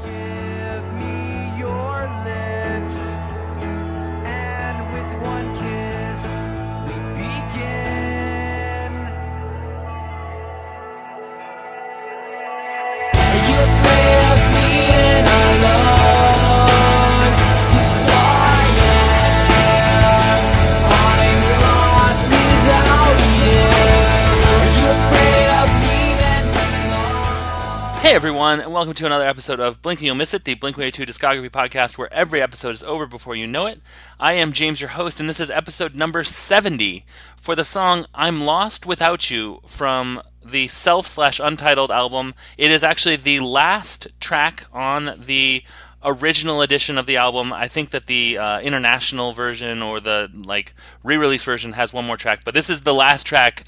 Give Hey everyone, and welcome to another episode of Blink and You'll Miss It, the Blink 182 discography podcast where every episode is over before you know it. I am James, your host, and this is episode number 70 for the song I'm Lost Without You from the self slash untitled album. It is actually the last track on the original edition of the album. I think that the uh, international version or the like re-release version has one more track, but this is the last track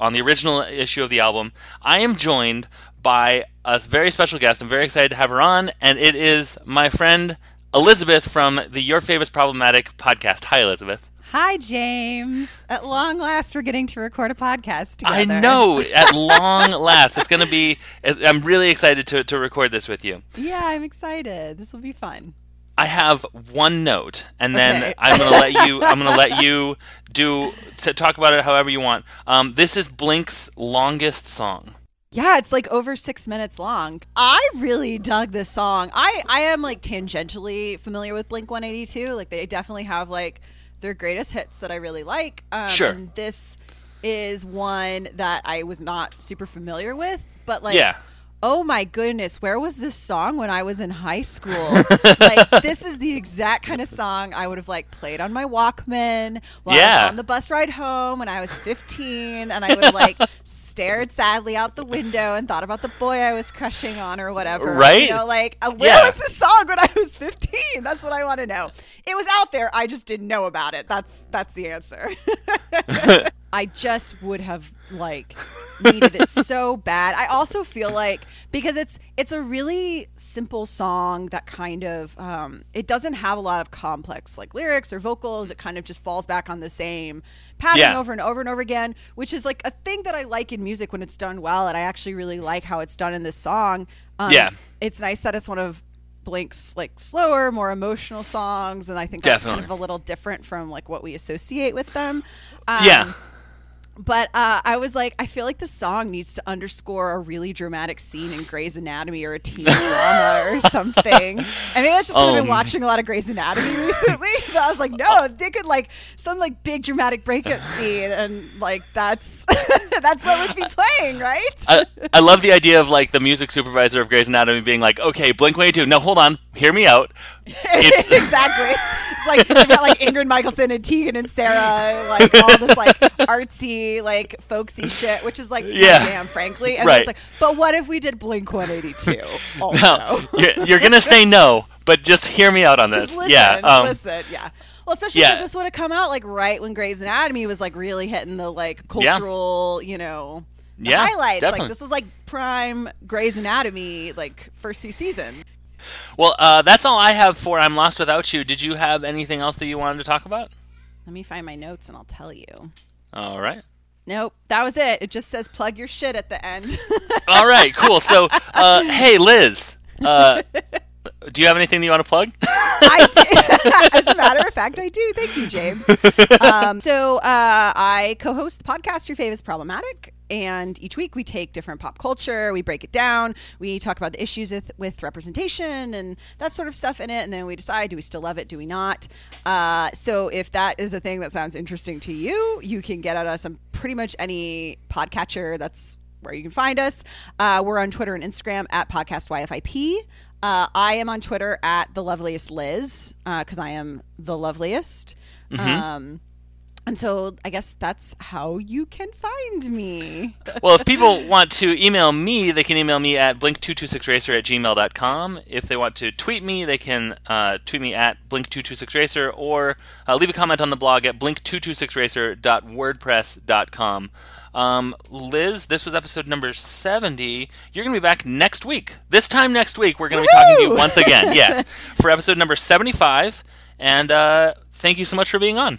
on the original issue of the album. I am joined by a very special guest. I'm very excited to have her on, and it is my friend Elizabeth from the Your Favorite Problematic podcast. Hi, Elizabeth. Hi, James. At long last, we're getting to record a podcast together. I know, at long last. It's going to be, I'm really excited to, to record this with you. Yeah, I'm excited. This will be fun. I have one note, and then Okay. I'm gonna let you. I'm gonna let you do to talk about it however you want. Um, this is Blink's longest song. Yeah, it's like over six minutes long. I really dug this song. I, I am like tangentially familiar with Blink 182. Like, they definitely have like their greatest hits that I really like. Um, Sure. And this is one that I was not super familiar with, but like, Yeah. Oh my goodness, where was this song when I was in high school? like this is the exact kind of song I would have like played on my Walkman while I was on the bus ride home when I was 15 and I would have like stared sadly out the window and thought about the boy I was crushing on or whatever. Right? You know, like uh, where Yeah. was this song when I was 15? That's what I want to know. It was out there. I just didn't know about it. That's that's the answer. I just would have like needed it so bad. I also feel like because it's it's a really simple song that kind of um, it doesn't have a lot of complex like lyrics or vocals. It kind of just falls back on the same pattern Yeah. over and over and over again, which is like a thing that I like in music when it's done well, and I actually really like how it's done in this song. Um, Yeah. it's nice that it's one of Blink's like slower, more emotional songs, and I think that's kind Definitely. of a little different from like what we associate with them. Um, Yeah. But uh, I was like, I feel like the song needs to underscore a really dramatic scene in Grey's Anatomy or a teen drama or something. I mean, that's just 'cause I've been Um. watching a lot of Grey's Anatomy recently. But I was like, no, they could like some like big dramatic breakup scene, and like that's that's what would be playing, right? I, I love the idea of like the music supervisor of Grey's Anatomy being like, okay, Blink 182. No, hold on, hear me out. It's exactly. It's like they've got like Ingrid Michaelson and Tegan and Sara, like all this like artsy, like folksy shit, which is like Yeah. jam, frankly. And Right. it's like, but what if we did Blink 182 also? no, you're, you're gonna say no, but just hear me out on this. Just listen, yeah, um, listen, yeah. Well, especially Yeah. if this would have come out like right when Grey's Anatomy was like really hitting the like cultural, you know, Yeah, highlights. definitely. Like this is like prime Grey's Anatomy, like first few seasons. Well, uh, that's all I have for I'm Lost Without You. Did you have anything else that you wanted to talk about? Let me find my notes and I'll tell you. All right. Nope, that was it. It just says plug your shit at the end. All right, cool. So, uh, hey, Liz, uh, do you have anything that you want to plug? I fact, I do. Thank you, James. Um, so uh, I co-host the podcast Your Fave is Problematic. And each week we take different pop culture, we break it down, we talk about the issues with, with representation and that sort of stuff in it, and then we decide do we still love it, do we not? Uh, so if that is a thing that sounds interesting to you, you can get at us on pretty much any podcatcher that's where you can find us. Uh, we're on Twitter and Instagram at podcast YFIP. Uh, I am on Twitter at the loveliest Liz because I am the loveliest. Um, and so I guess that's how you can find me. well, if people want to email me, they can email me at blink226racer at gmail.com. If they want to tweet me, they can uh, tweet me at blink226racer or uh, leave a comment on the blog at blink226racer.wordpress.com. Um, Liz, this was episode number 70. You're going to be back next week. This time next week, we're going to be talking to you once again. Yes, for episode number 75. And uh, thank you so much for being on.